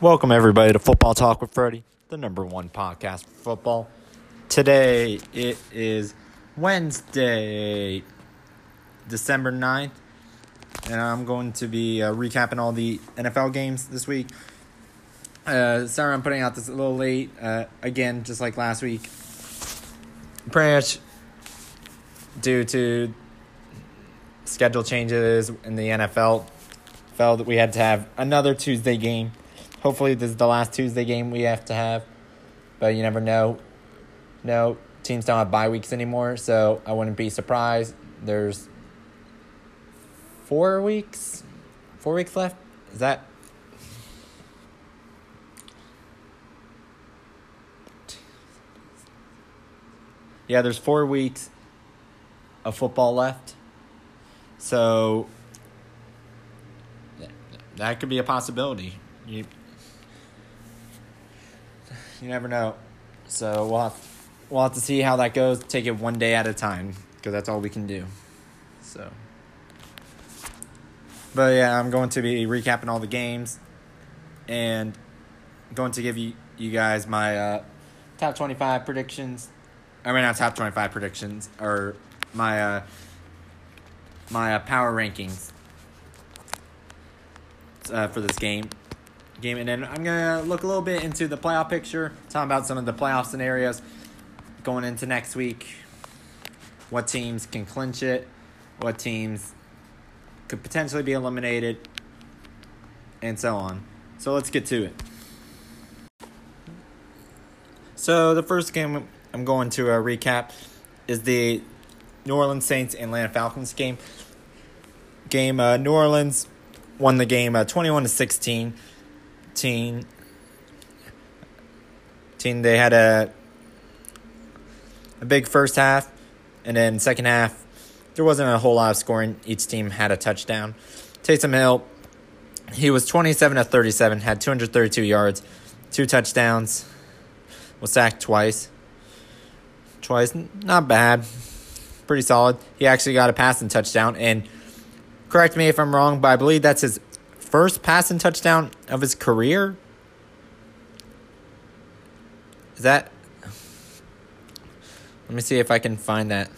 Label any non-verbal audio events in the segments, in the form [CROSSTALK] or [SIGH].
Welcome, everybody, to Football Talk with Freddie, the number one podcast for football. Today it is Wednesday, December 9th, and I'm going to be uh, recapping all the NFL games this week. Uh, sorry, I'm putting out this a little late. Uh, again, just like last week. Pretty much due to schedule changes in the NFL, felt that we had to have another Tuesday game. Hopefully, this is the last Tuesday game we have to have, but you never know. No, teams don't have bye weeks anymore, so I wouldn't be surprised. There's four weeks, four weeks left. Is that? Yeah, there's four weeks of football left. So that could be a possibility. You you never know. So we'll have, we'll have to see how that goes. Take it one day at a time because that's all we can do. So, but yeah, I'm going to be recapping all the games and going to give you you guys my uh, top 25 predictions. I mean, not top 25 predictions or my uh, my uh, power rankings uh, for this game. Game, and then I'm gonna look a little bit into the playoff picture, talk about some of the playoff scenarios going into next week. What teams can clinch it? What teams could potentially be eliminated, and so on. So let's get to it. So the first game I'm going to uh, recap is the New Orleans Saints Atlanta Falcons game. Game uh, New Orleans won the game uh, 21 to 16. Team, team they had a a big first half and then second half there wasn't a whole lot of scoring. Each team had a touchdown. Taysom Hill he was 27 to 37, had 232 yards, two touchdowns, was sacked twice. Twice, not bad. Pretty solid. He actually got a passing touchdown and correct me if I'm wrong, but I believe that's his first passing touchdown of his career. Is that. Let me see if I can find that.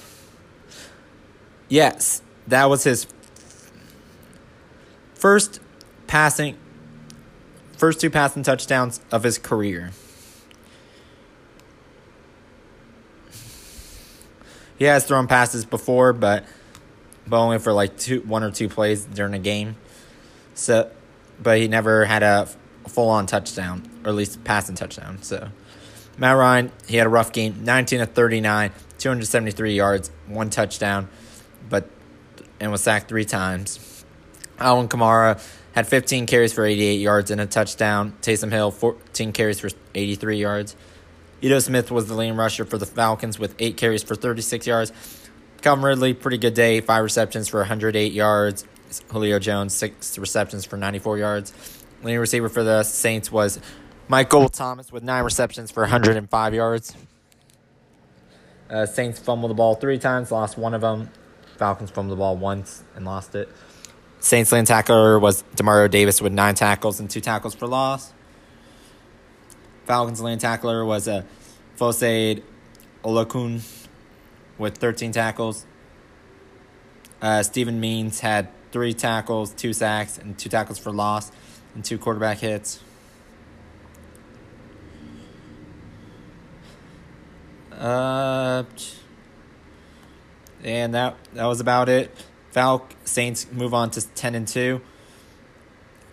Yes, that was his first passing, first two passing touchdowns of his career. He has thrown passes before, but but only for like two, one or two plays during a game. So, but he never had a full on touchdown, or at least passing touchdown. So, Matt Ryan, he had a rough game 19 to 39, 273 yards, one touchdown, but and was sacked three times. Alvin Kamara had 15 carries for 88 yards and a touchdown. Taysom Hill, 14 carries for 83 yards. Ito Smith was the leading rusher for the Falcons with eight carries for 36 yards. Calvin Ridley, pretty good day, five receptions for 108 yards. Julio Jones, six receptions for 94 yards. Leading receiver for the Saints was Michael Thomas with nine receptions for 105 yards. Uh, Saints fumbled the ball three times, lost one of them. Falcons fumbled the ball once and lost it. Saints leading tackler was Demario Davis with nine tackles and two tackles for loss. Falcons leading tackler was a uh, Oluokun with 13 tackles. Uh, Steven Means had three tackles, two sacks, and two tackles for loss, and two quarterback hits. Uh, and that that was about it. Falc Saints move on to ten and two.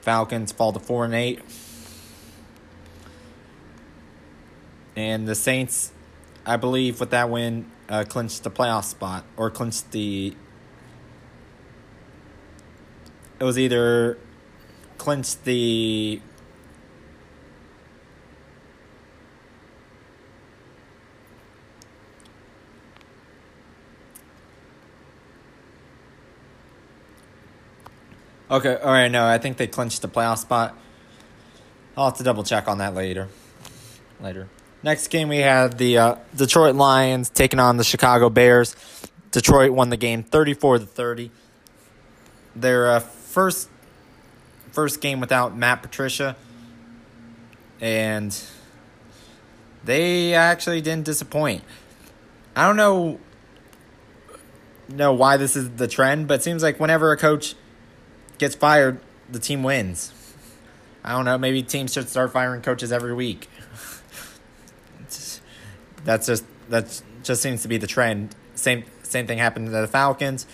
Falcons fall to four and eight. And the Saints, I believe, with that win, uh, clinched the playoff spot or clinched the. It was either clinched the. Okay, all right, no, I think they clinched the playoff spot. I'll have to double check on that later. Later. Next game, we had the uh, Detroit Lions taking on the Chicago Bears. Detroit won the game 34 to 30. Their uh, first first game without Matt Patricia. and they actually didn't disappoint. I don't know know why this is the trend, but it seems like whenever a coach gets fired, the team wins. I don't know, maybe teams should start firing coaches every week. that's just that just seems to be the trend. Same same thing happened to the Falcons.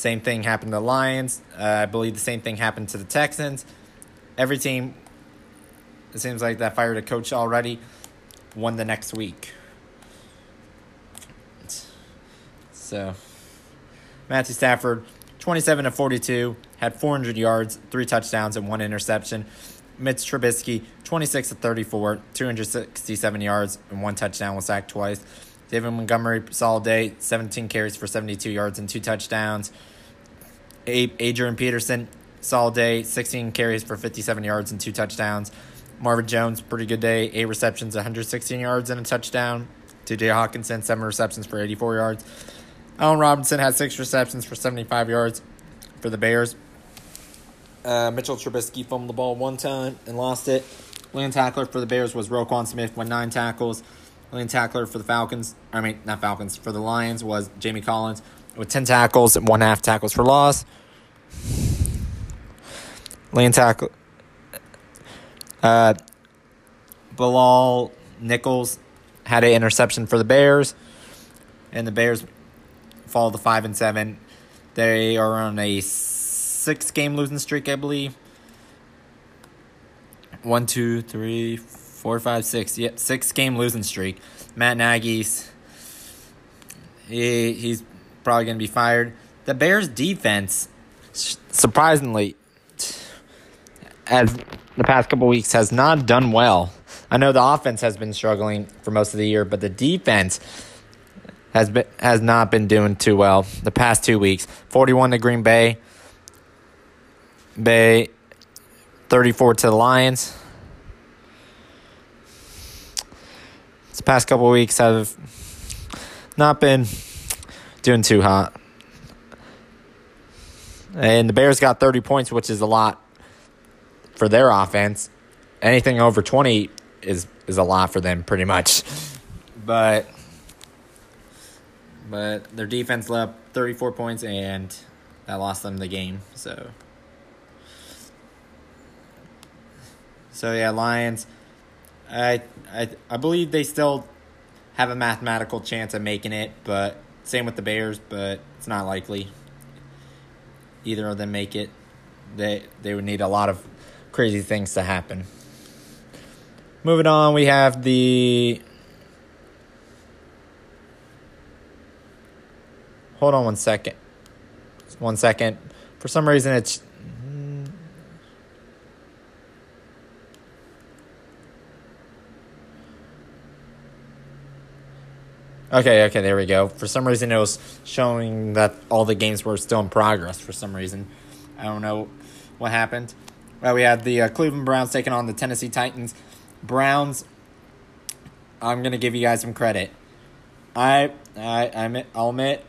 Same thing happened to the Lions. Uh, I believe the same thing happened to the Texans. Every team, it seems like that fired a coach already, won the next week. So, Matthew Stafford, 27 to 42, had 400 yards, three touchdowns, and one interception. Mitch Trubisky, 26 to 34, 267 yards, and one touchdown, was sacked twice. David Montgomery, solid day, 17 carries for 72 yards and two touchdowns. Adrian Peterson, solid day, 16 carries for 57 yards and two touchdowns. Marvin Jones, pretty good day, eight receptions, 116 yards and a touchdown. TJ Hockenson, seven receptions for 84 yards. Allen Robinson had six receptions for 75 yards for the Bears. Uh, Mitchell Trubisky fumbled the ball one time and lost it. Leading tackler for the Bears was Roquan Smith with nine tackles. Leading tackler for the Falcons, I mean, not Falcons, for the Lions was Jamie Collins with 10 tackles and one half tackles for loss. Leading tackle, uh, Bilal Nichols had an interception for the Bears, and the Bears fall to 5 and 7. They are on a six game losing streak, I believe. One, two, three, four, five, six. Yep, six game losing streak. Matt Nagy's he he's probably gonna be fired. The Bears defense, surprisingly, as the past couple weeks has not done well. I know the offense has been struggling for most of the year, but the defense has been has not been doing too well the past two weeks. Forty one to Green Bay. Bay 34 to the Lions. This past couple weeks have not been doing too hot. And the Bears got 30 points, which is a lot for their offense. Anything over 20 is is a lot for them pretty much. But but their defense left 34 points and that lost them the game. So So yeah, Lions. I I I believe they still have a mathematical chance of making it, but same with the Bears, but it's not likely. Either of them make it. They they would need a lot of crazy things to happen. Moving on, we have the Hold on one second. One second. For some reason it's Okay, okay, there we go. For some reason, it was showing that all the games were still in progress. For some reason, I don't know what happened. Well, we had the uh, Cleveland Browns taking on the Tennessee Titans. Browns. I'm gonna give you guys some credit. I I I admit, I'll admit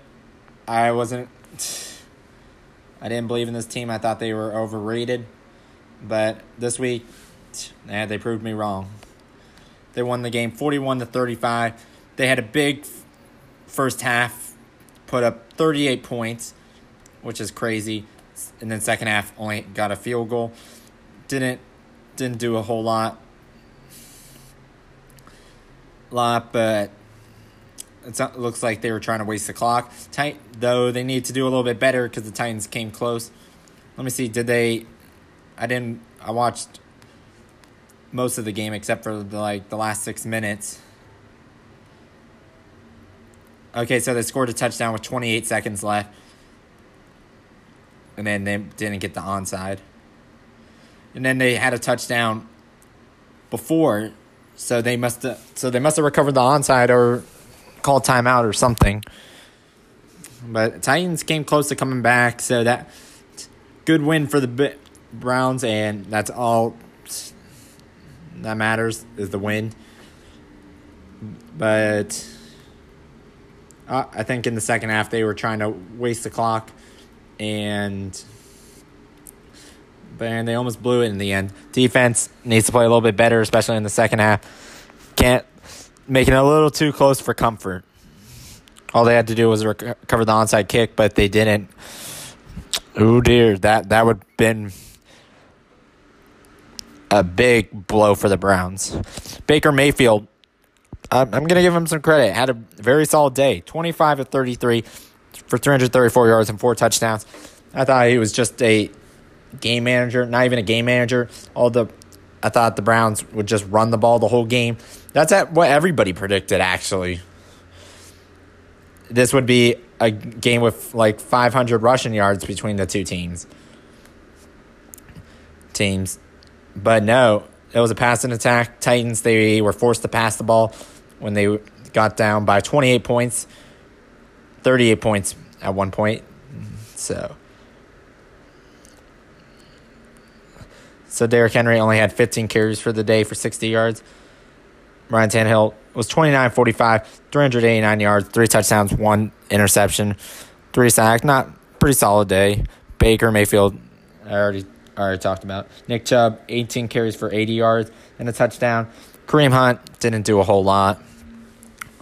I wasn't. [SIGHS] I didn't believe in this team. I thought they were overrated, but this week, yeah, they proved me wrong. They won the game forty-one to thirty-five. They had a big first half, put up 38 points, which is crazy. And then second half only got a field goal. Didn't didn't do a whole lot. Lot, but it looks like they were trying to waste the clock. Tight though, they need to do a little bit better because the Titans came close. Let me see. Did they? I didn't. I watched most of the game except for the, like the last six minutes. Okay, so they scored a touchdown with 28 seconds left. And then they didn't get the onside. And then they had a touchdown before, so they must have so they must have recovered the onside or called timeout or something. But Titans came close to coming back, so that good win for the Browns, and that's all that matters is the win. But uh, I think in the second half they were trying to waste the clock, and and they almost blew it in the end. Defense needs to play a little bit better, especially in the second half. Can't make it a little too close for comfort. All they had to do was recover the onside kick, but they didn't. Oh dear, that that would have been a big blow for the Browns. Baker Mayfield, I'm, I'm going to give him some credit. Had a very solid day. 25 to 33 for 334 yards and four touchdowns. I thought he was just a game manager, not even a game manager. All the I thought the Browns would just run the ball the whole game. That's at what everybody predicted actually. This would be a game with like 500 rushing yards between the two teams. Teams. But no, it was a passing attack. Titans they were forced to pass the ball when they got down by 28 points. 38 points at one point. So So Derrick Henry only had 15 carries for the day for 60 yards. Ryan Tannehill was 29 45, 389 yards, three touchdowns, one interception, three sacks. Not pretty solid day. Baker Mayfield, I already already talked about. Nick Chubb, 18 carries for 80 yards and a touchdown. Kareem Hunt didn't do a whole lot.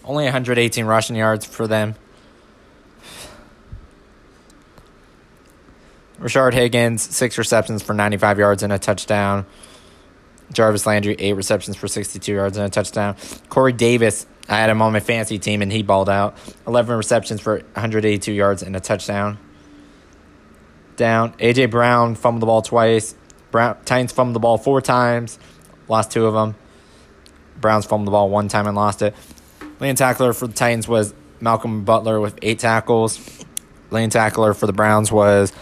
Only 118 rushing yards for them. Rashard Higgins, six receptions for 95 yards and a touchdown. Jarvis Landry, eight receptions for 62 yards and a touchdown. Corey Davis, I had him on my fantasy team and he balled out. 11 receptions for 182 yards and a touchdown. Down. A.J. Brown fumbled the ball twice. Brown, Titans fumbled the ball four times, lost two of them. Browns fumbled the ball one time and lost it. Lane tackler for the Titans was Malcolm Butler with eight tackles. Lane tackler for the Browns was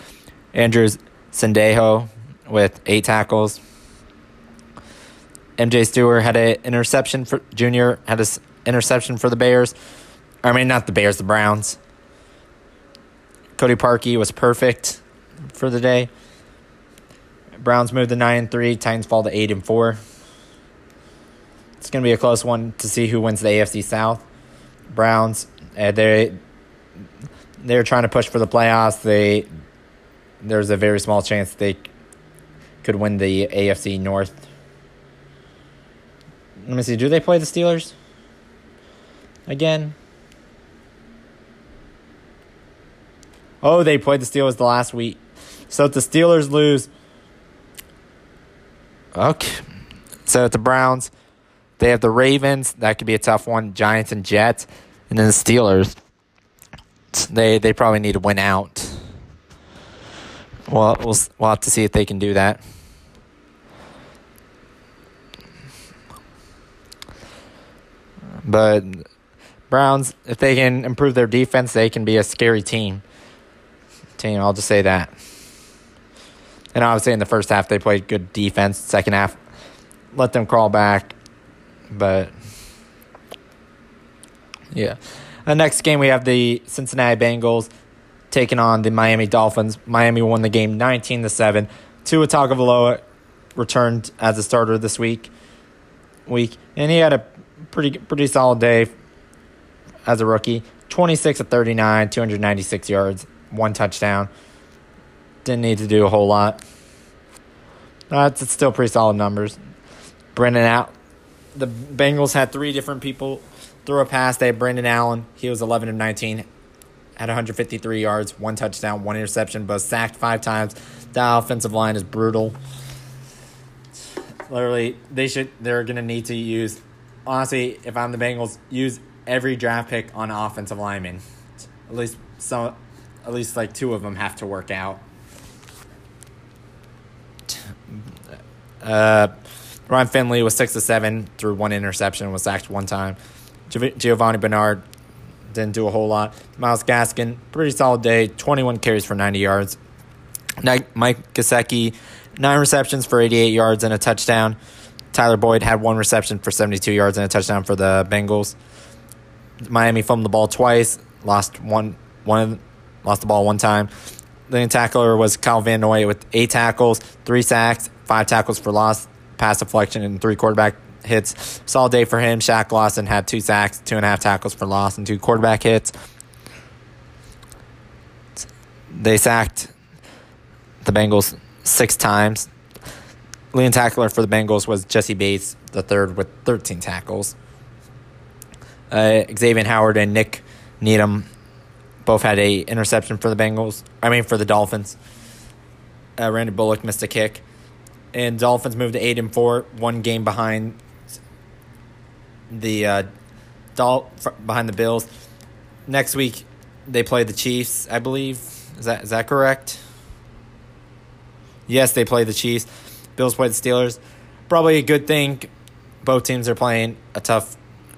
Andrews Sendejo with eight tackles. MJ Stewart had an interception for Junior had an interception for the Bears. I mean, not the Bears, the Browns. Cody Parkey was perfect for the day. Browns moved to nine and three. Titans fall to eight and four. It's going to be a close one to see who wins the AFC South. Browns, uh, they they're trying to push for the playoffs. They there's a very small chance they could win the AFC North. Let me see. Do they play the Steelers again? Oh, they played the Steelers the last week. So if the Steelers lose, okay. So if the Browns, they have the Ravens. That could be a tough one. Giants and Jets, and then the Steelers. They they probably need to win out. Well, we'll we'll have to see if they can do that. But Browns, if they can improve their defense, they can be a scary team. Team, I'll just say that. And obviously, in the first half, they played good defense. Second half, let them crawl back. But yeah, the next game we have the Cincinnati Bengals taking on the Miami Dolphins. Miami won the game 19 to 7. Tua Tagovailoa returned as a starter this week. Week and he had a pretty pretty solid day as a rookie. 26 of 39, 296 yards, one touchdown. Didn't need to do a whole lot. That's it's still pretty solid numbers. Brendan out. The Bengals had three different people throw a pass. They had Brandon Allen. He was 11 of 19 had 153 yards, one touchdown, one interception, but sacked five times. The offensive line is brutal. Literally, they should. They're gonna need to use. Honestly, if I'm the Bengals, use every draft pick on offensive linemen. At least some, at least like two of them have to work out. Uh, Ryan Finley was six to seven through one interception, was sacked one time. Giovani Bernard didn't do a whole lot. Myles Gaskin, pretty solid day, 21 carries for 90 yards. Mike Gesicki, nine receptions for 88 yards and a touchdown. Tyler Boyd had one reception for 72 yards and a touchdown for the Bengals. Miami fumbled the ball twice, lost one, one, lost the ball one time. The tackler was Kyle Van Noy with eight tackles, three sacks, five tackles for loss, pass deflection, and three quarterback hits. Solid day for him. Shaq Lawson had two sacks, two and a half tackles for loss, and two quarterback hits. They sacked the Bengals six times. Leading tackler for the Bengals was Jessie Bates, the third with 13 tackles. Uh, Xavien Howard and Nik Needham both had a interception for the Bengals. I mean for the Dolphins. Uh, Randy Bullock missed a kick, and Dolphins moved to eight and four, one game behind the uh, Dol- behind the Bills. Next week they play the Chiefs, I believe. Is that is that correct? Yes, they play the Chiefs. Bills play the Steelers. Probably a good thing. Both teams are playing a tough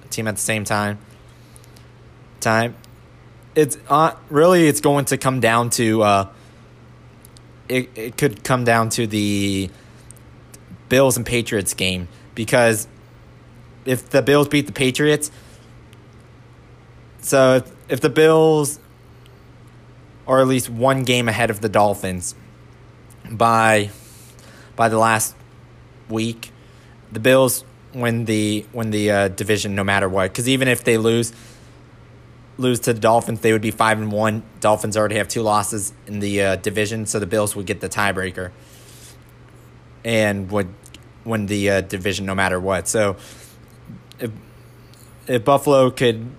team at the same time. Time. It's uh, really it's going to come down to uh, it, it could come down to the Bills and Patriots game because if the Bills beat the Patriots, so if, if the Bills are at least one game ahead of the Dolphins by by the last week, the Bills win the win the uh, division no matter what. Because even if they lose lose to the Dolphins, they would be five and one. Dolphins already have two losses in the uh, division, so the Bills would get the tiebreaker and would win the uh, division no matter what. So if if Buffalo could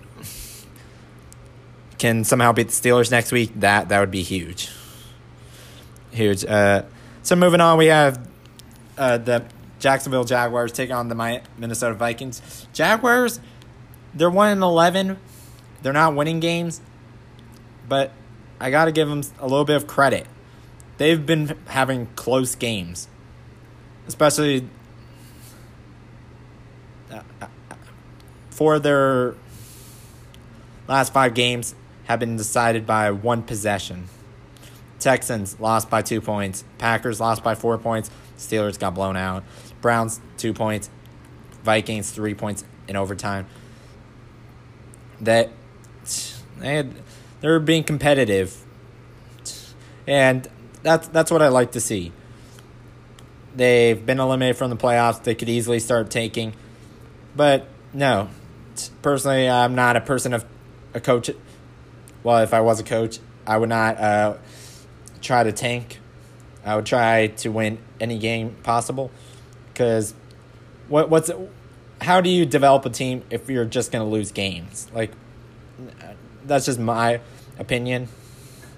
can somehow beat the Steelers next week, that that would be huge. Huge. Uh, so moving on, we have uh, the Jacksonville Jaguars taking on the Minnesota Vikings. Jaguars, they're one and eleven. They're not winning games, but I got to give them a little bit of credit. They've been having close games, especially for their last five games have been decided by one possession. Texans lost by two points. Packers lost by four points. Steelers got blown out. Browns two points. Vikings three points in overtime. That they had, they're being competitive, and that's that's what I like to see. They've been eliminated from the playoffs. They could easily start taking, but no. Personally, I'm not a person of a coach. Well, if I was a coach, I would not uh, try to tank. I would try to win any game possible, because what what's how do you develop a team if you're just gonna lose games? Like that's just my opinion.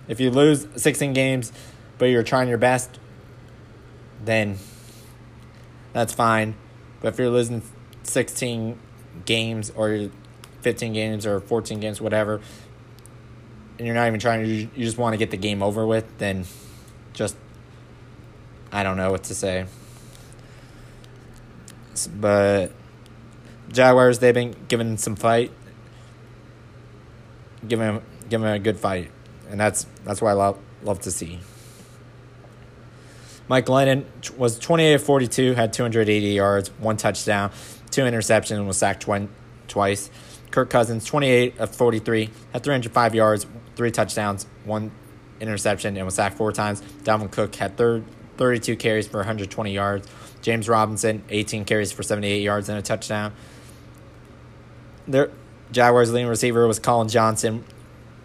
If you lose 16 games, but you're trying your best, then that's fine. But if you're losing 16 games or 15 games or 14 games, whatever, and you're not even trying to, you just want to get the game over with, then just, I don't know what to say. But Jaguars, they've been giving some fight giving, him a good fight, and that's that's what I love love to see. Mike Glennon was 28 of 42, had 280 yards, one touchdown, two interceptions, and was sacked twi- twice. Kirk Cousins, 28 of 43, had 305 yards, three touchdowns, one interception, and was sacked four times. Dalvin Cook had third, 32 carries for 120 yards. James Robinson, 18 carries for 78 yards and a touchdown. There, Jaguars' leading receiver was Collin Johnson,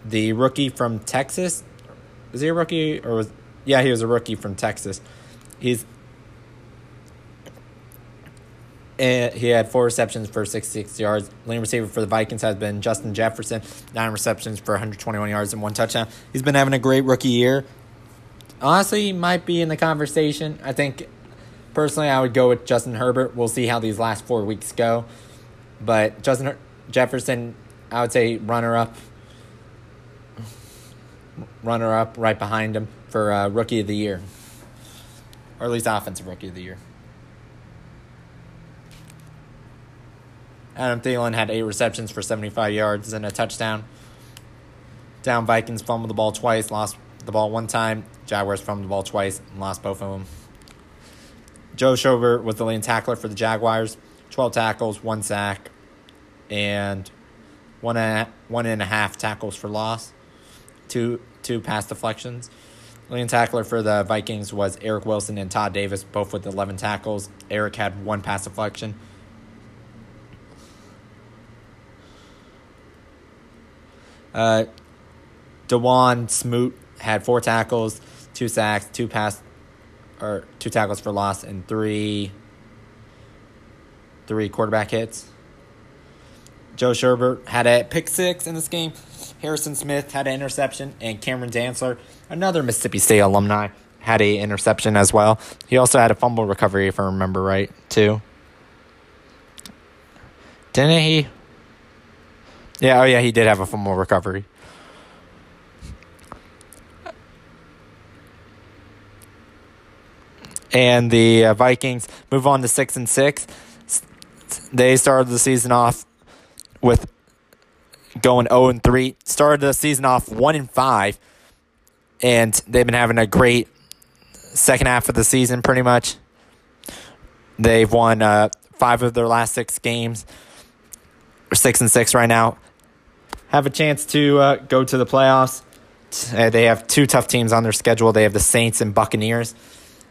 the rookie from Texas. Was he a rookie or was? Yeah, he was a rookie from Texas. He's and he had four receptions for 66 yards. Leading receiver for the Vikings has been Justin Jefferson, nine receptions for 121 yards and one touchdown. He's been having a great rookie year. Honestly, he might be in the conversation. I think personally, I would go with Justin Herbert. We'll see how these last four weeks go. But Justin Jefferson, I would say runner up, runner up right behind him for uh, rookie of the year, or at least offensive rookie of the year. Adam Thielen had eight receptions for 75 yards and a touchdown. Down Vikings fumbled the ball twice, lost the ball one time. Jaguars fumbled the ball twice and lost both of them. Joe Schobert was the leading tackler for the Jaguars. 12 tackles, one sack, and one and, one and a half tackles for loss, two two pass deflections. Leading tackler for the Vikings was Eric Wilson and Todd Davis, both with 11 tackles. Eric had one pass deflection. Uh, Dawuane Smoot had four tackles, two sacks, two pass or two tackles for loss and three three quarterback hits. Joe Schobert had a pick six in this game. Harrison Smith had an interception, and Cameron Dantzler, another Mississippi State alumni, had a interception as well. He also had a fumble recovery, if I remember right, too. Didn't he? Yeah, oh yeah, he did have a fumble recovery. And the uh, Vikings move on to six and six. They started the season off with going 0 and 3. Started the season off 1 and 5 and they've been having a great second half of the season pretty much. They've won uh, 5 of their last 6 games. Or 6 and 6 right now. Have a chance to uh, go to the playoffs. Uh, they have two tough teams on their schedule. They have the Saints and Buccaneers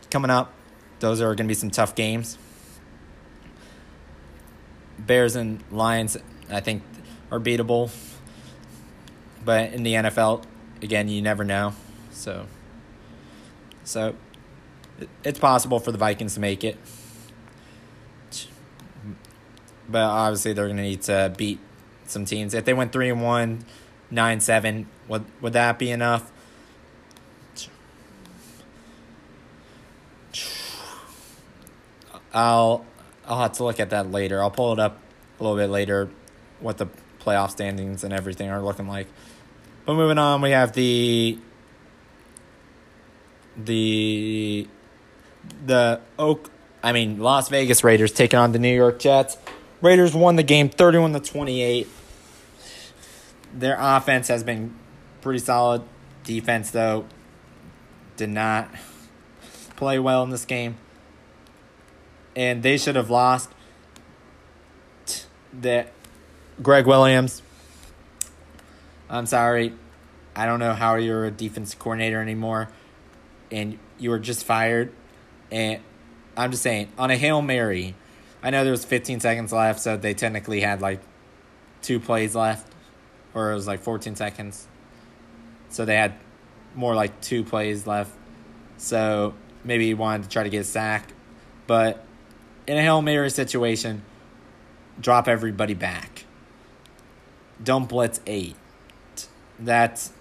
coming up. Those are going to be some tough games. Bears and Lions, I think, are beatable. But in the NFL, again, you never know. So, so it's possible for the Vikings to make it. But obviously, they're going to need to beat some teams. If they went three and one, nine seven, would would that be enough? I'll I'll have to look at that later. I'll pull it up a little bit later, what the playoff standings and everything are looking like. But moving on, we have the the the Oak I mean Las Vegas Raiders taking on the New York Jets. Raiders won the game 31 to 28. Their offense has been pretty solid. Defense though did not play well in this game. And they should have lost that Gregg Williams. I'm sorry. I don't know how you're a defense coordinator anymore and you were just fired. And I'm just saying, on a Hail Mary, I know there was 15 seconds left, so they technically had like two plays left, or it was like 14 seconds. So they had more like two plays left. So maybe he wanted to try to get a sack. But in a Hail Mary situation, drop everybody back. Don't blitz eight. That's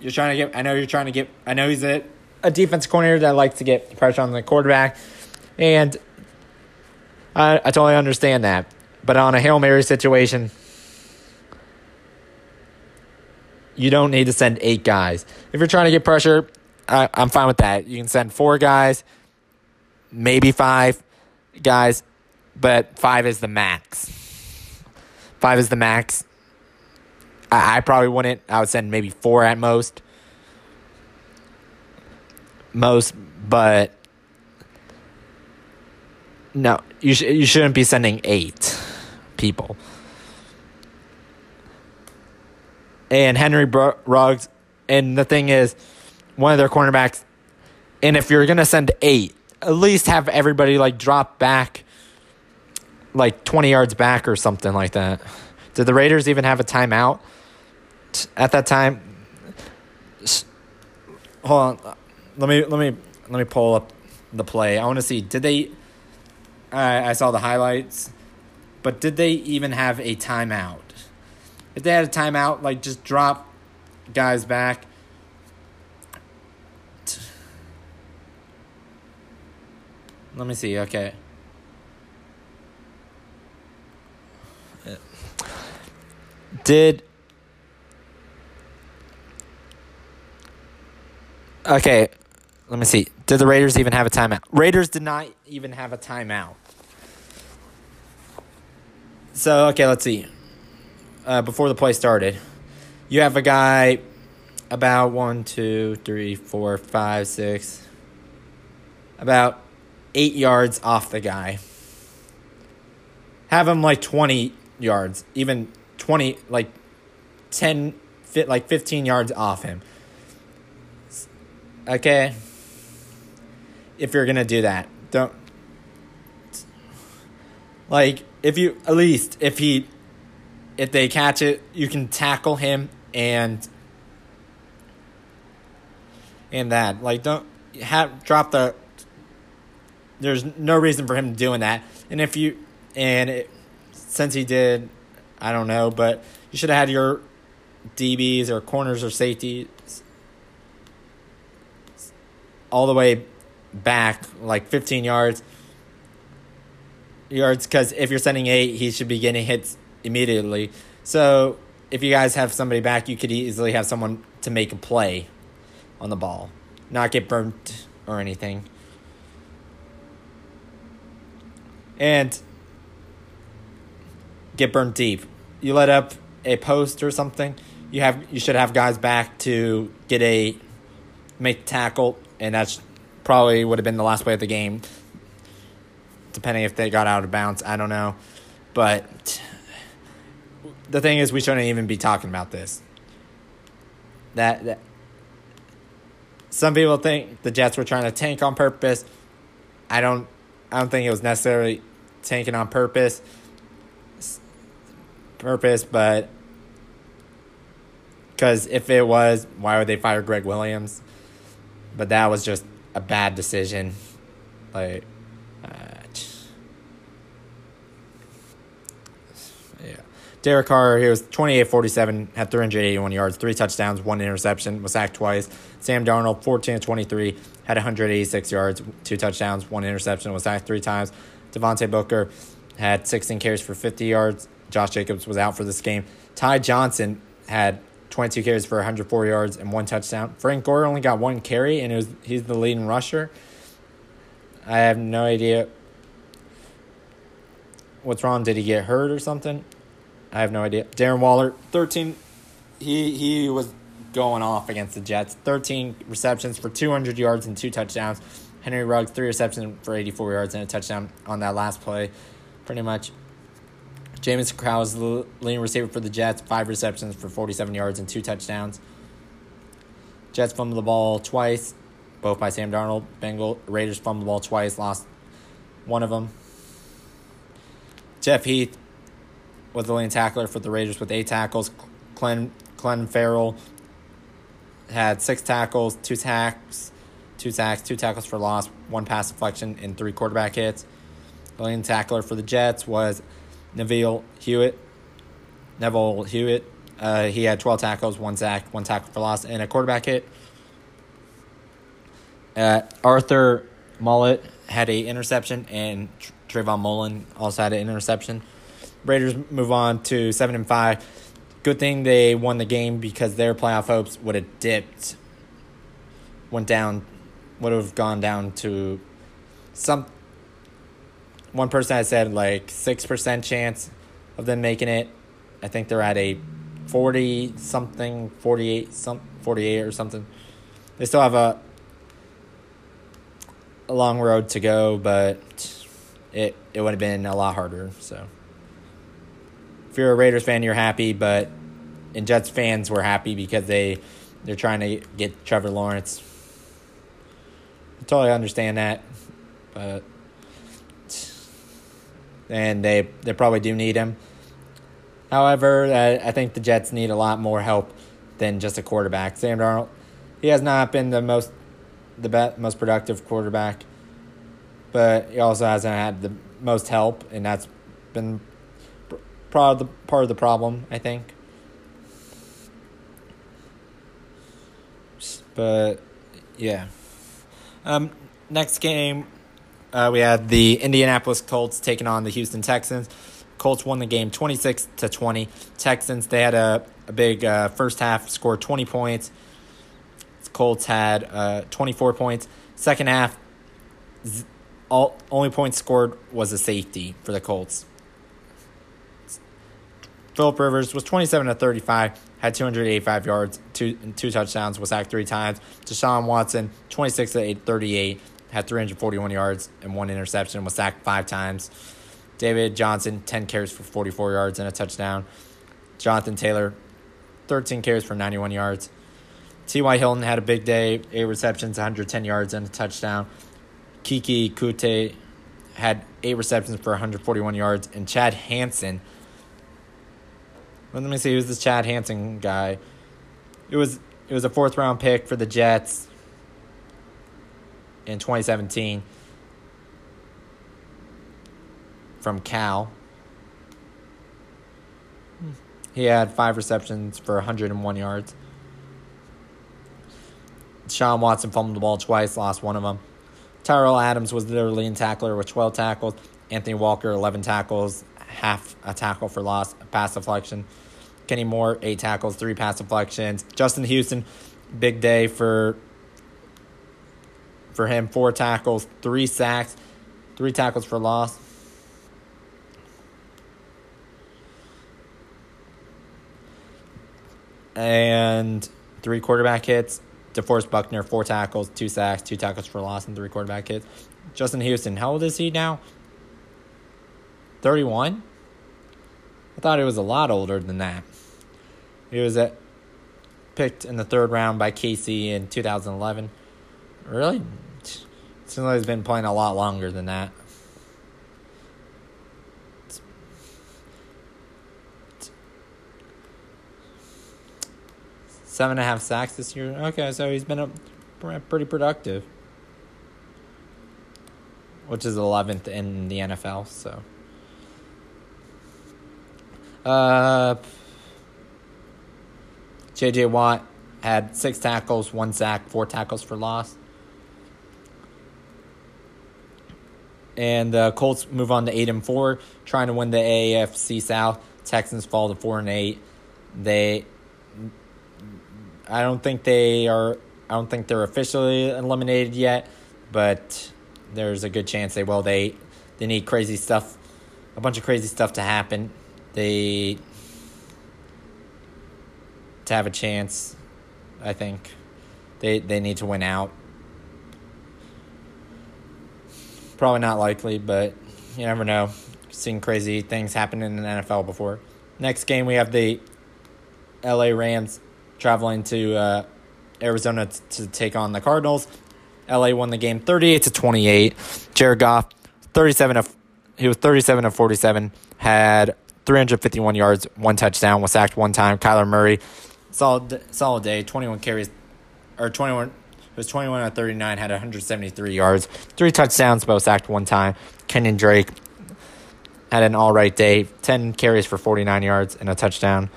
you're trying to get. I know you're trying to get. I know he's a a defense coordinator that likes to get pressure on the quarterback, and I I totally understand that. But on a hail mary situation, you don't need to send eight guys. If you're trying to get pressure, I, I'm fine with that. You can send four guys, maybe five guys, but five is the max. Five is the max. I, I probably wouldn't. I would send maybe four at most. Most, but no, you sh- you shouldn't be sending eight people. And Henry Br- Ruggs, and the thing is, one of their cornerbacks. And if you're gonna send eight, at least have everybody like drop back like 20 yards back or something like that. Did the Raiders even have a timeout at that time? Hold on. Let me let me let me pull up the play. I want to see did they I I saw the highlights, but did they even have a timeout? If they had a timeout, like just drop guys back. Let me see. Okay. Did Okay, let me see. Did the Raiders even have a timeout? Raiders did not even have a timeout. So, okay, let's see. Uh, before the play started, you have a guy about one, two, three, four, five, six, about eight yards off the guy. Have him like 20 yards, even 20, like 10, fit, like 15 yards off him. Okay? If you're to do that, don't. Like, if you, at least, if he, if they catch it, you can tackle him and, and that. Like, don't have, drop the there's no reason for him doing that. And if you and it, since he did, I don't know, but you should have had your DBs or corners or safeties all the way back, like 15 yards. Yards, because if you're sending eight, he should be getting hits immediately. So if you guys have somebody back, you could easily have someone to make a play on the ball, not get burnt or anything. And get burnt deep. You let up a post or something, you have you should have guys back to get a make tackle, and that's probably would have been the last play of the game. Depending if they got out of bounds, I don't know, but the thing is, we shouldn't even be talking about this. That, that some people think the Jets were trying to tank on purpose. I don't. I don't think it was necessarily tanking on purpose. Purpose, but because if it was, why would they fire Gregg Williams? But that was just a bad decision. Like, uh, yeah. Derek Carr, he was 28 47, had 381 yards, three touchdowns, one interception, was sacked twice. Sam Darnold, 14 23, had 186 yards, two touchdowns, one interception, was sacked three times. Devontae Booker had 16 carries for 50 yards. Josh Jacobs was out for this game. Ty Johnson had 22 carries for 104 yards and one touchdown. Frank Gore only got one carry, and it was he's the leading rusher. I have no idea what's wrong. Did he get hurt or something? I have no idea. Darren Waller, 13. He he was going off against the Jets. 13 receptions for 200 yards and two touchdowns. Henry Ruggs, three receptions for 84 yards and a touchdown on that last play, pretty much. Jamison is the leading receiver for the Jets, five receptions for 47 yards and two touchdowns. Jets fumbled the ball twice, both by Sam Darnold. Bengal Raiders fumbled the ball twice, lost one of them. Jeff Heath was the leading tackler for the Raiders with eight tackles. Clem, Clem Ferrell had six tackles, two sacks, two sacks, two tackles for loss, one pass deflection, and three quarterback hits. The leading tackler for the Jets was Neville Hewitt. Neville Hewitt. Uh, he had 12 tackles, one sack, one tackle for loss, and a quarterback hit. Uh, Arthur Maulet had a interception, and Trayvon Mullen also had an interception. Raiders move on to seven and five. Good thing they won the game because their playoff hopes would have dipped, went down, would have gone down to some one person had said like 6% chance of them making it. I think they're at a 40 something, 48 some 48 or something. They still have a a long road to go, but it it would have been a lot harder, so if you're a Raiders fan, you're happy, but and Jets fans were happy because they they're trying to get Trevor Lawrence. I totally understand that, but and they, they probably do need him. However, I, I think the Jets need a lot more help than just a quarterback. Sam Darnold, he has not been the most the best, most productive quarterback, but he also hasn't had the most help, and that's been part of the part of the problem, I think. But yeah, um, next game uh, we had the Indianapolis Colts taking on the Houston Texans. Colts won the game 26 to 20. Texans, they had a, a big uh, first half, scored 20 points. Colts had uh, 24 points. Second half, all only points scored was a safety for the Colts. Philip Rivers was 27 to 35, had 285 yards, two two touchdowns, was sacked three times. Deshaun Watson, 26 to 38, had 341 yards and one interception, was sacked five times. David Johnson, 10 carries for 44 yards and a touchdown. Jonathan Taylor, 13 carries for 91 yards. T.Y. Hilton had a big day, eight receptions, 110 yards, and a touchdown. Keke Coutee had eight receptions for 141 yards. And Chad Hansen, let me see, who's this Chad Hansen guy? It was it was a fourth round pick for the Jets in 2017. from Cal. He had five receptions for 101 yards. Sean Watson fumbled the ball twice, lost one of them. Tyrell Adams was the leading tackler with 12 tackles. Anthony Walker, 11 tackles, half a tackle for loss, pass deflection. Kenny Moore, eight tackles, three pass deflections. Justin Houston, big day for for him, four tackles, three sacks, three tackles for loss. And three quarterback hits. DeForest Buckner, four tackles, two sacks, two tackles for loss, and three quarterback hits. Justin Houston, how old is he now? 31? I thought he was a lot older than that. He was at, picked in the third round by KC in 2011. Really? Seems like he's been playing a lot longer than that. Seven and a half sacks this year. Okay, so he's been a, pretty productive, which is 11th in the NFL. So, uh, J.J. Watt had six tackles, one sack, four tackles for loss. And the Colts move on to eight and four, trying to win the AFC South. Texans fall to four and eight. They, I don't think they are. I don't think they're officially eliminated yet, but there's a good chance they will. They, they need crazy stuff, a bunch of crazy stuff to happen. They to have a chance. I think they they need to win out. Probably not likely, but you never know. Seen crazy things happen in the NFL before. Next game, we have the LA Rams traveling to uh, Arizona t- to take on the Cardinals. LA won the game 38 to 28. Jared Goff, 37 of he was 37 of 47, had 351 yards, one touchdown, was sacked one time. Kyler Murray, solid solid day, 21 carries or 21 it was 21 out of 39, had 173 yards, three touchdowns, both sacked one time. Kenyon Drake had an all right day, 10 carries for 49 yards and a touchdown.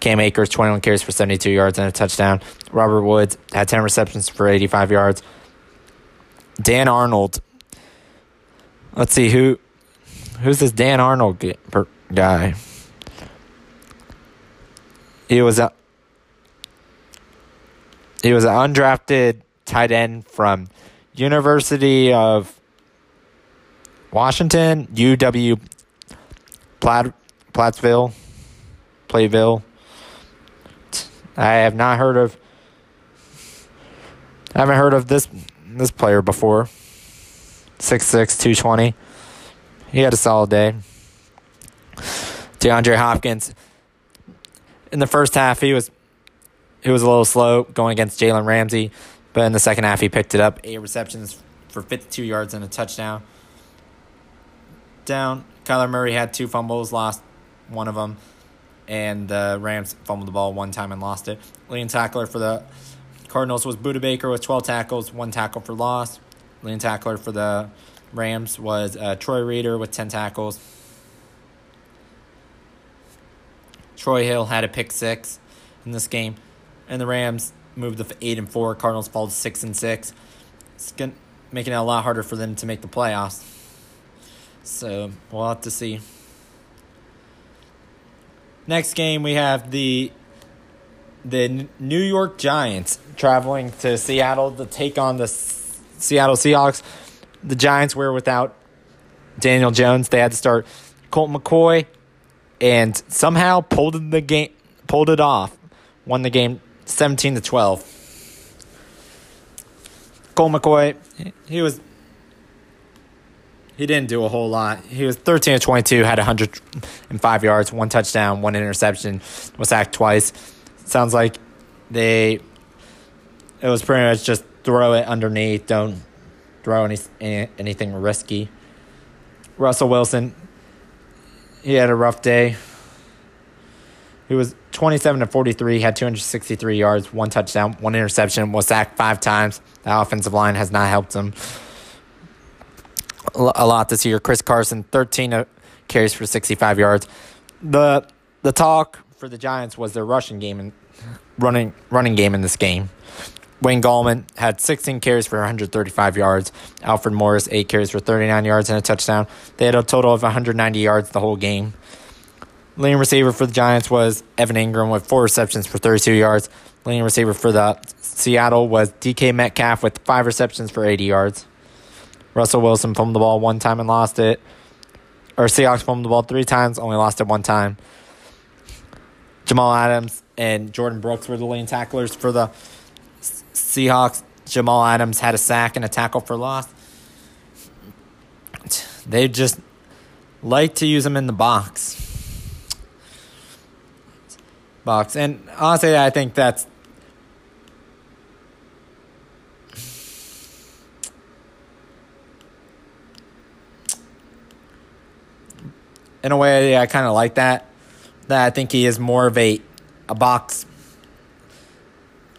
Cam Akers, 21 carries for 72 yards and a touchdown. Robert Woods had 10 receptions for 85 yards. Dan Arnold. Let's see who who's this Dan Arnold guy. He was a he was an undrafted tight end from University of Washington, UW Platt, Plattsville, Playville. I have not heard of I haven't heard of this this player before. 6'6", 220. He had a solid day. DeAndre Hopkins. In the first half, he was he was a little slow going against Jalen Ramsey. But in the second half, he picked it up. Eight receptions for 52 yards and a touchdown. Down. Kyler Murray had two fumbles, lost one of them. And the Rams fumbled the ball one time and lost it. Leading tackler for the Cardinals was Budda Baker with 12 tackles, one tackle for loss. Leading tackler for the Rams was uh, Troy Reeder with 10 tackles. Troy Hill had a pick six in this game. And the Rams moved to eight and four. Cardinals fall to six and six. It's gonna, making it a lot harder for them to make the playoffs. So we'll have to see. Next game we have the the New York Giants traveling to Seattle to take on the Seattle Seahawks. The Giants were without Daniel Jones. They had to start Colt McCoy, and somehow pulled the game, pulled it off, won the game 17 to 12. Colt McCoy, he was he didn't do a whole lot. He was 13 to 22, had 105 yards, one touchdown, one interception, was sacked twice. Sounds like they it was pretty much just throw it underneath, don't throw any, any anything risky. Russell Wilson, he had a rough day. He was 27 to 43, had 263 yards, one touchdown, one interception, was sacked five times. The offensive line has not helped him a lot this year. Chris Carson, 13 uh, carries for 65 yards. The the talk for the Giants was their rushing game and running running game in this game. Wayne Gallman had 16 carries for 135 yards. Alfred Morris, 8 carries for 39 yards and a touchdown. They had a total of 190 yards the whole game. Leading receiver for the Giants was Evan Engram with 4 receptions for 32 yards. Leading receiver for the Seattle was DK Metcalf with 5 receptions for 80 yards. Russell Wilson fumbled the ball one time and lost it. Or Seahawks fumbled the ball three times, only lost it one time. Jamal Adams and Jordyn Brooks were the leading tacklers for the Seahawks. Jamal Adams had a sack and a tackle for loss. They just like to use him in the box. Box. And honestly, I think that's in a way, I kind of like that. That I think he is more of a a box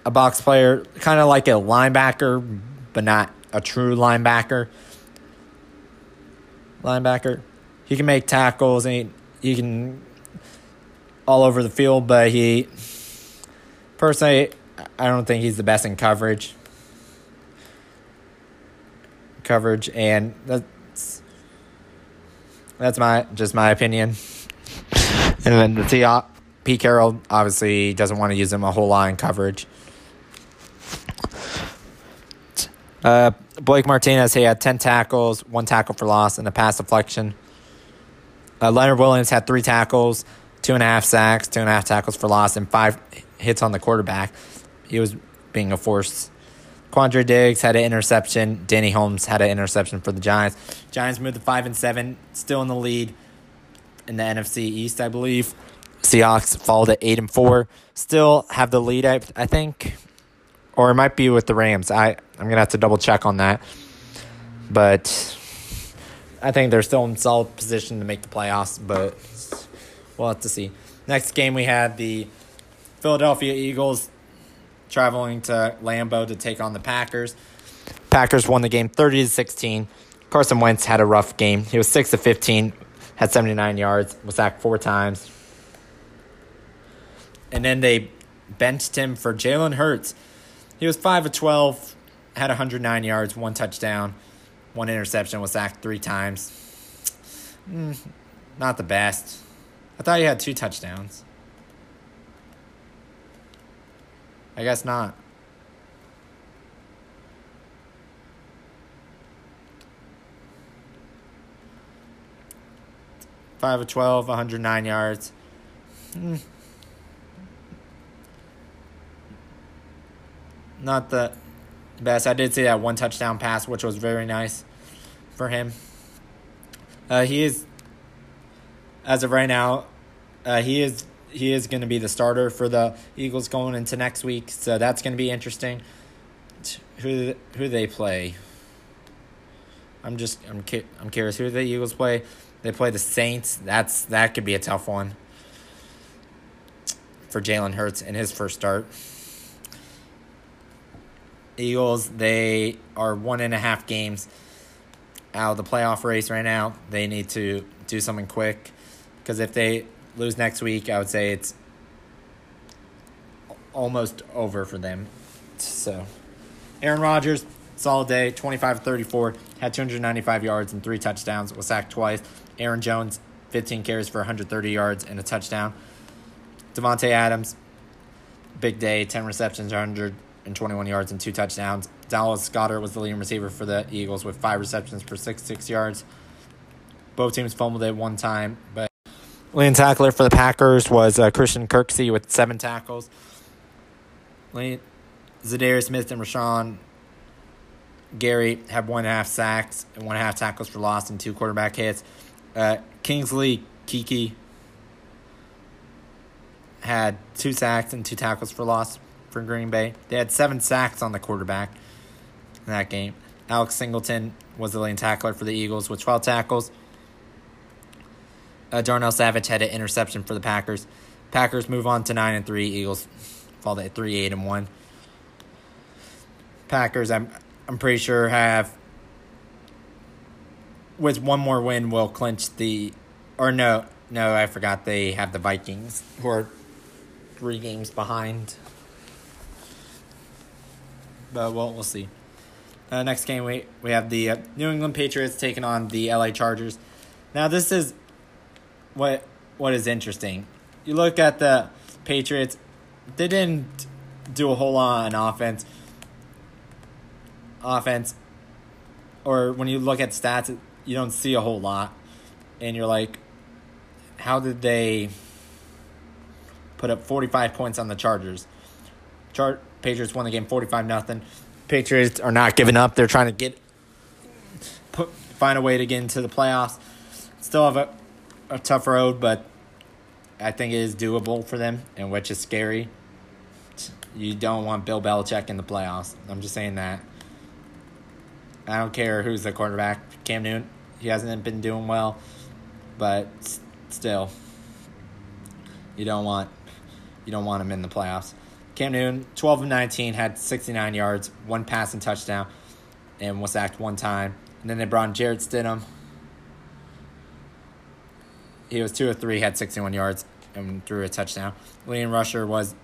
a box player, kind of like a linebacker, but not a true linebacker. Linebacker, he can make tackles and he, he can all over the field, but he personally, I don't think he's the best in coverage. Coverage and that's that's my just my opinion. And then the Seahawks, Pete Carroll obviously doesn't want to use him a whole lot in coverage. Uh, Blake Martinez, he had 10 tackles, one tackle for loss, and a pass deflection. Uh, Leonard Williams had three tackles, two and a half sacks, two and a half tackles for loss, and five hits on the quarterback. He was being a force. Quandre Diggs had an interception. Darnay Holmes had an interception for the Giants. Giants moved to five and seven, still in the lead in the NFC East, I believe. Seahawks fall to eight and four, still have the lead. I, I think or it might be with the Rams. I I'm gonna have to double check on that, but I think they're still in solid position to make the playoffs. But we'll have to see. Next game we had the Philadelphia Eagles traveling to Lambeau to take on the Packers. Packers won the game thirty to sixteen. Carson Wentz had a rough game. He was six to fifteen, had seventy nine yards, was sacked four times, and then they benched him for Jalen Hurts he was 5 of 12, had 109 yards, one touchdown, one interception, was sacked three times. Mm, not the best. I thought he had two touchdowns. I guess not. Five of 12, 109 yards. Mm. not the best. I did see that one touchdown pass, which was very nice for him. Uh, he is, as of right now, uh, he is he is going to be the starter for the Eagles going into next week. So that's going to be interesting. Who who they play? I'm just I'm I'm curious who the Eagles play. They play the Saints. That's that could be a tough one for Jalen Hurts in his first start. Eagles, they are one and a half games out of the playoff race right now. They need to do something quick because if they lose next week, I would say it's almost over for them. So, Aaron Rodgers, solid day, 25 34, had 295 yards and three touchdowns, was sacked twice. Aaron Jones, 15 carries for 130 yards and a touchdown. Davante Adams, big day, 10 receptions, 100 and 21 yards and two touchdowns. Dallas Goedert was the leading receiver for the Eagles with five receptions for 66 yards. Both teams fumbled at one time, but leading tackler for the Packers was uh, Christian Kirksey with seven tackles. Leading, Za'Darius Smith and Rashan Gary had one and a half sacks and one and a half tackles for loss and two quarterback hits. Uh, Kingsley Keke had two sacks and two tackles for loss for Green Bay. They had seven sacks on the quarterback in that game. Alex Singleton was the leading tackler for the Eagles with 12 tackles. Uh, Darnell Savage had an interception for the Packers. Packers move on to 9 and 3. Eagles fall to 3 8 and 1. Packers, I'm, I'm pretty sure, have, with one more win, will clinch the Or no, no, I forgot they have the Vikings who are three games behind. But well, we'll see. Uh, next game, we we have the uh, New England Patriots taking on the LA Chargers. Now, this is what what is interesting. You look at the Patriots; they didn't do a whole lot on offense. Offense, or when you look at stats, you don't see a whole lot, and you're like, how did they put up 45 points on the Chargers? Char- Patriots won the game 45 nothing. Patriots are not giving up. They're trying to get put find a way to get into the playoffs. Still have a, a tough road, but I think it is doable for them, and which is scary. You don't want Bill Belichick in the playoffs. I'm just saying that. I don't care who's the quarterback. Cam Newton, he hasn't been doing well, but still, you don't want you don't want him in the playoffs. Cam Newton, 12 of 19, had 69 yards, one passing touchdown, and was sacked one time. And then they brought in Jarrett Stidham. He was 2 of 3, had 61 yards, and threw a touchdown. Leading rusher was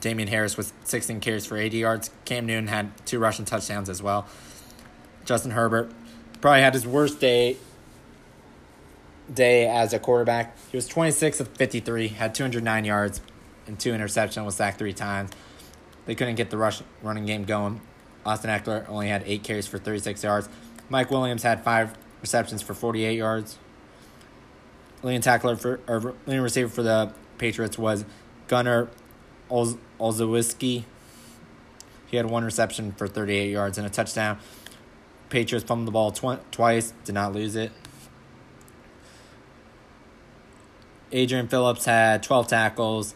Damien Harris with 16 carries for 80 yards. Cam Newton had two rushing touchdowns as well. Justin Herbert probably had his worst day day as a quarterback. He was 26 of 53, had 209 yards and two interceptions, was sacked three times. They couldn't get the rush running game going. Austin Ekeler only had eight carries for 36 yards. Mike Williams had five receptions for 48 yards. Leading tackler for or leading receiver for the Patriots was Gunnar Olz, Olszewski. He had one reception for 38 yards and a touchdown. Patriots fumbled the ball tw- twice, did not lose it. Adrian Phillips had 12 tackles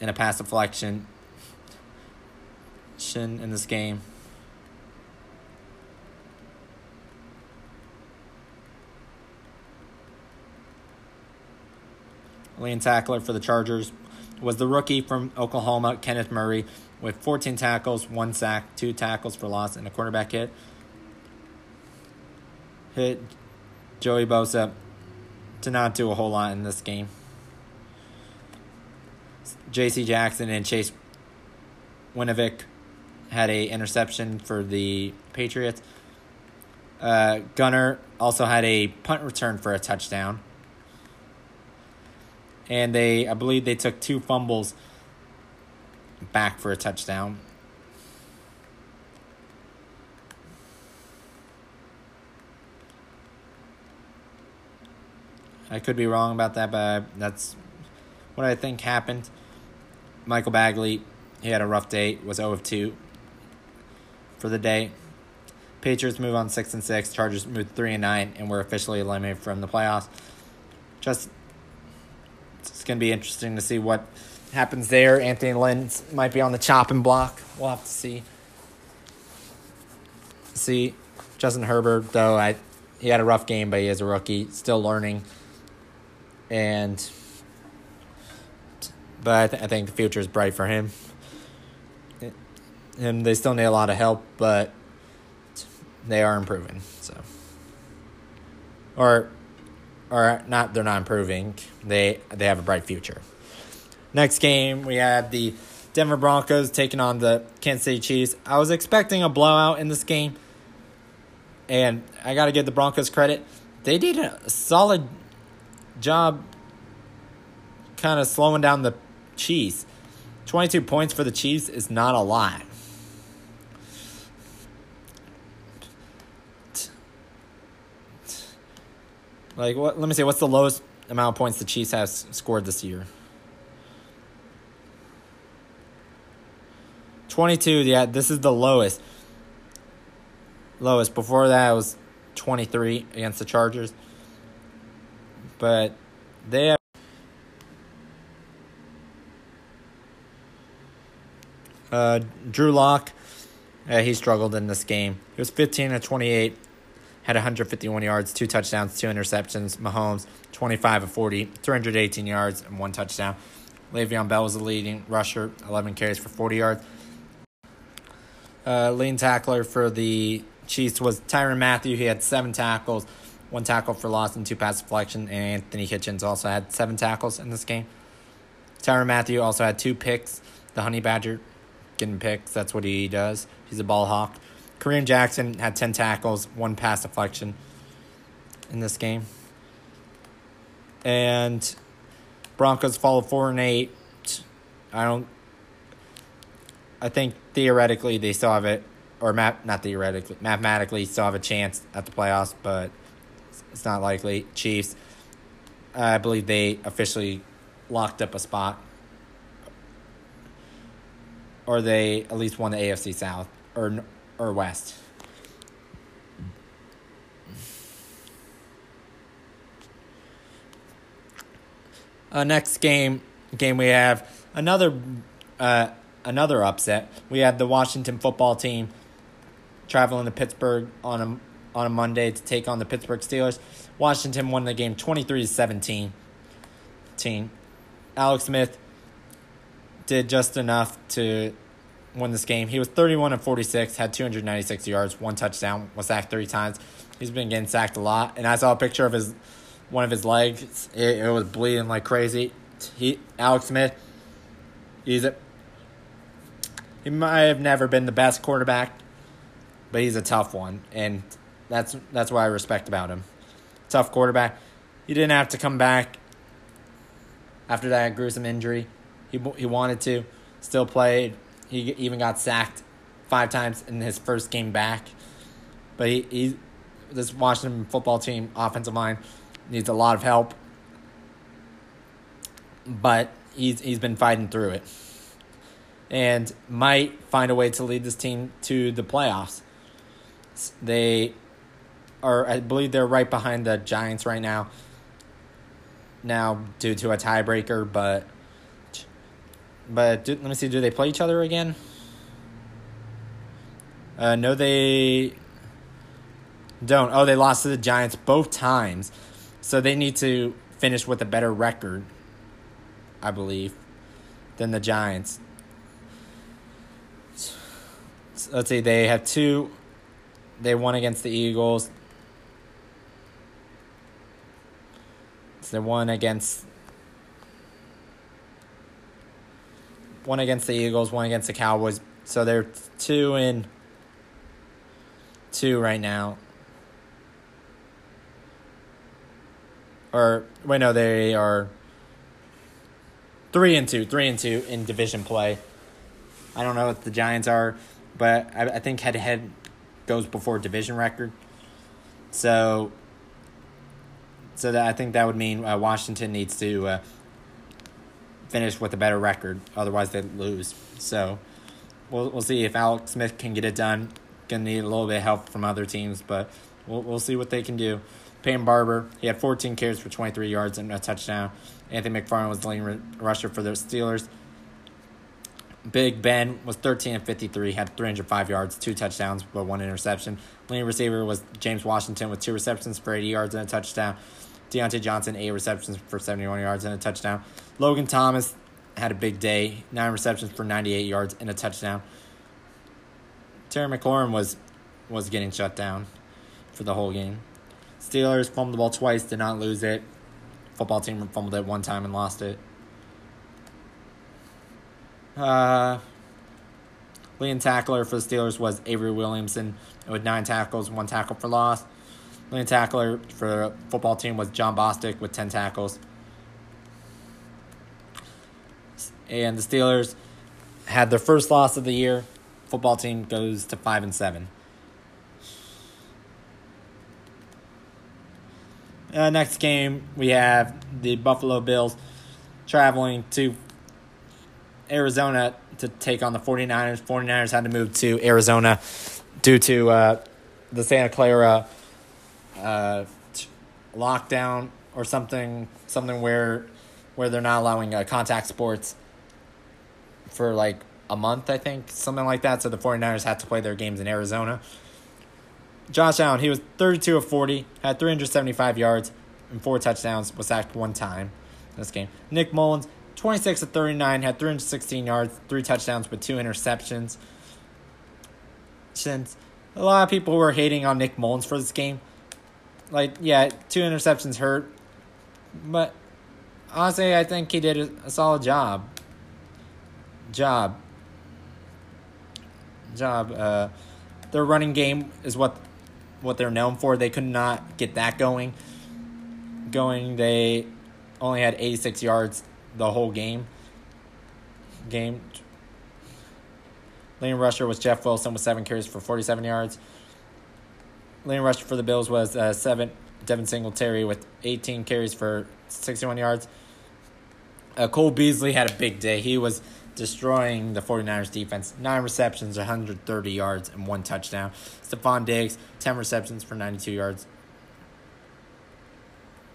and a pass deflection in this game. Leading tackler for the Chargers was the rookie from Oklahoma, Kenneth Murray, with 14 tackles, one sack, two tackles for loss, and a quarterback hit. Hit Joey Bosa did not do a whole lot in this game. J.C. Jackson and Chase Winovich had a interception for the Patriots. Uh, Gunnar also had a punt return for a touchdown. And they, I believe they took two fumbles back for a touchdown. I could be wrong about that, but that's what I think happened. Michael Badgley, he had a rough day, was 0 of 2 for the day. Patriots move on 6 and 6, Chargers move 3 and 9, and we're officially eliminated from the playoffs. Just, it's going to be interesting to see what happens there. Anthony Lynn might be on the chopping block. We'll have to see. See, Justin Herbert, though, I he had a rough game, but he is a rookie, still learning. And but I, th- I think the future is bright for him. And they still need a lot of help, but they are improving. So, or, or not, they're not improving. They they have a bright future. Next game, we had the Denver Broncos taking on the Kansas City Chiefs. I was expecting a blowout in this game, and I got to give the Broncos credit. They did a solid job kind of slowing down the Chiefs. 22 points for the Chiefs is not a lot. Like what let me see. what's the lowest amount of points the Chiefs have scored this year? 22, yeah, this is the lowest. Lowest. Before that was 23 against the Chargers. But they have Uh, Drew Lock, he struggled in this game. He was 15 to 28, had 151 yards, two touchdowns, two interceptions. Mahomes, 25 of 40, 318 yards, and one touchdown. Le'Veon Bell was the leading rusher, 11 carries for 40 yards. Uh, lean tackler for the Chiefs was Tyrann Mathieu. He had seven tackles, one tackle for loss and two pass deflection. And Anthony Hitchens also had seven tackles in this game. Tyrann Mathieu also had two picks. The Honey Badger getting picks. That's what he does. He's a ball hawk. Kareem Jackson had 10 tackles, one pass deflection in this game. And Broncos follow 4 and 8. I don't I think theoretically they still have it or map not theoretically, mathematically still have a chance at the playoffs, but it's not likely. Chiefs I believe they officially locked up a spot or they at least won the AFC South or or West. Uh, next game, game we have another uh, another upset. We have the Washington football team traveling to Pittsburgh on a on a Monday to take on the Pittsburgh Steelers. Washington won the game 23 to 17. Team. Alex Smith did just enough to win this game. He was 31 and 46, had 296 yards, one touchdown, was sacked three times. He's been getting sacked a lot. And I saw a picture of his one of his legs. It, it was bleeding like crazy. He Alex Smith, he's a he might have never been the best quarterback, but he's a tough one, and that's that's what I respect about him. Tough quarterback. He didn't have to come back after that gruesome injury. He he wanted to, still played. He even got sacked five times in his first game back. But he, he this Washington football team offensive line needs a lot of help. But he's he's been fighting through it. And might find a way to lead this team to the playoffs. They are I believe they're right behind the Giants right now. Now due to a tiebreaker, but but do, let me see. Do they play each other again? Uh, no, they don't. Oh, they lost to the Giants both times, so they need to finish with a better record, I believe, than the Giants. So let's see. They have two. They won against the Eagles. So they won against one against the Eagles, one against the Cowboys. So they're two and two right now. Or wait, no, they are three and two, three and two in division play. I don't know what the Giants are, but I, I think head to head goes before division record. So, so that I think that would mean uh, Washington needs to uh, finish with a better record. Otherwise, they lose. So we'll we'll see if Alex Smith can get it done. Gonna need a little bit of help from other teams, but we'll we'll see what they can do. Peyton Barber, he had 14 carries for 23 yards and a touchdown. Anthony McFarland was the leading rusher for the Steelers. Big Ben was 13 and 53, had 305 yards, two touchdowns, but one interception. Leading receiver was James Washington with two receptions for 80 yards and a touchdown. Diontae Johnson, eight receptions for 71 yards and a touchdown. Logan Thomas had a big day, nine receptions for 98 yards and a touchdown. Terry McLaurin was was getting shut down for the whole game. Steelers fumbled the ball twice, did not lose it. Football team fumbled it one time and lost it. Uh, leading tackler for the Steelers was Avery Williamson with nine tackles, one tackle for loss. Leading tackler for the football team was Jon Bostic with 10 tackles. And the Steelers had their first loss of the year. Football team goes to 5 and 7. Uh, next game, we have the Buffalo Bills traveling to Arizona to take on the 49ers. 49ers had to move to Arizona due to uh, the Santa Clara uh, lockdown or something something where where they're not allowing uh, contact sports for like a month, I think, something like that. So the 49ers had to play their games in Arizona. Josh Allen, he was 32 of 40, had 375 yards and four touchdowns, was sacked one time in this game. Nick Mullens, 26 of 39, had 316 yards, three touchdowns with two interceptions. Since a lot of people were hating on Nick Mullens for this game, like yeah, two interceptions hurt, but honestly, I think he did a, solid job. Job. Job. Uh, their running game is what what they're known for. They could not get that going. Going, they only had 86 yards the whole game. Game. Leading rusher was Jeff Wilson with seven carries for 47 yards. Leading rusher for the Bills was uh, seven Devin Singletary with 18 carries for 61 yards. Uh, Cole Beasley had a big day. He was destroying the 49ers defense. Nine receptions, 130 yards, and one touchdown. Stefon Diggs, 10 receptions for 92 yards.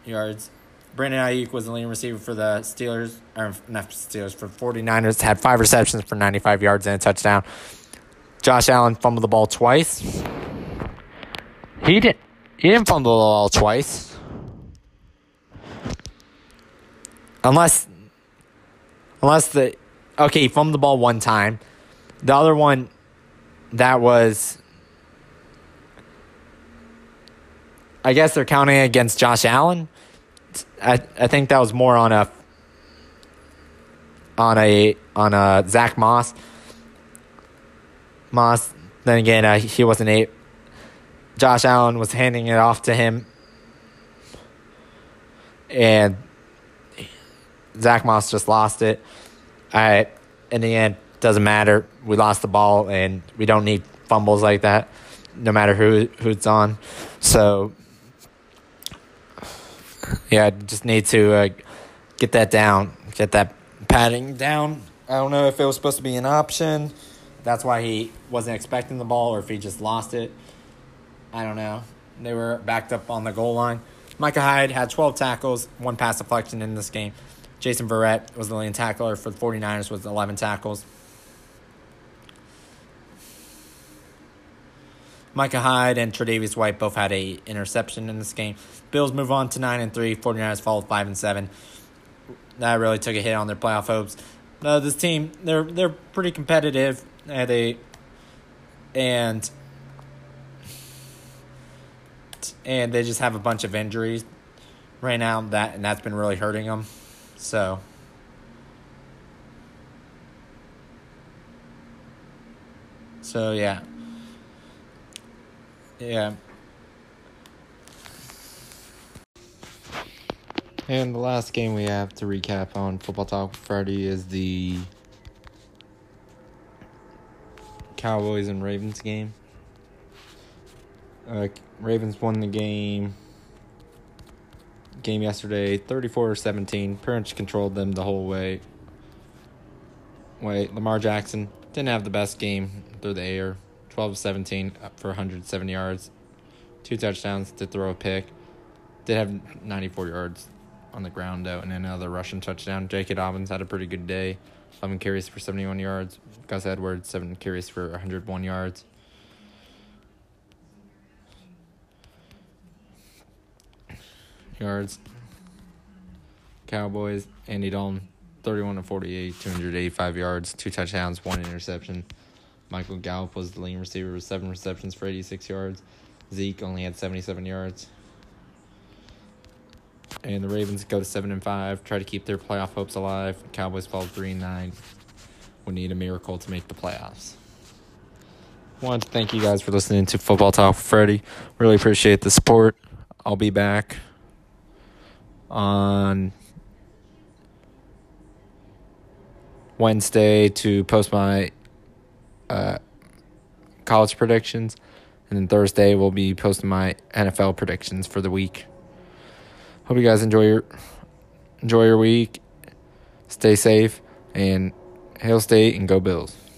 Yards. Brandon Aiyuk was the leading receiver for the Steelers, or not Steelers, for 49ers. Had five receptions for 95 yards and a touchdown. Josh Allen fumbled the ball twice. He didn't. He didn't fumble the ball twice. Unless, unless the, okay, he fumbled the ball one time. The other one, that was, I guess they're counting against Josh Allen. I I think that was more on a on a on a Zach Moss. Moss. Then again, uh, he wasn't a. Josh Allen was handing it off to him, and Zach Moss just lost it. I in the end doesn't matter. We lost the ball, and we don't need fumbles like that, no matter who who it's on. So yeah, just need to uh, get that down, get that padding down. I don't know if it was supposed to be an option. That's why he wasn't expecting the ball, or if he just lost it. I don't know. They were backed up on the goal line. Micah Hyde had 12 tackles, one pass deflection in this game. Jason Verrett was the leading tackler for the 49ers with 11 tackles. Micah Hyde and Tre'Davious White both had a interception in this game. Bills move on to nine and three. 49ers fall five and seven. That really took a hit on their playoff hopes. This team, they're they're pretty competitive. They and and they just have a bunch of injuries right now. That and that's been really hurting them. So. So yeah. Yeah. And the last game we have to recap on Football Talk Friday is the Cowboys and Ravens game. Uh, Ravens won the game game yesterday 34 17 pretty much controlled them the whole way. Wait lamar jackson didn't have the best game through the air. 12 17 up for 170 yards two touchdowns to throw a pick. Did have 94 yards on the ground out and another rushing touchdown. J.k dobbins had a pretty good day. 11 carries for 71 yards. Gus edwards 7 carries for 101 yards yards. Cowboys, Andy Dalton, 31 to 48, 285 yards, two touchdowns, one interception. Michael Gallup was the leading receiver with seven receptions for 86 yards. Zeke only had 77 yards. And the Ravens go to 7 and 5, try to keep their playoff hopes alive. Cowboys fall 3 and 9. Would need a miracle to make the playoffs. Wanted to thank you guys for listening to Football Talk with Freddie. Really appreciate the support. I'll be back on Wednesday to post my uh, college predictions, and then Thursday we'll be posting my NFL predictions for the week. Hope you guys enjoy your enjoy your week. Stay safe and hail state and go Bills.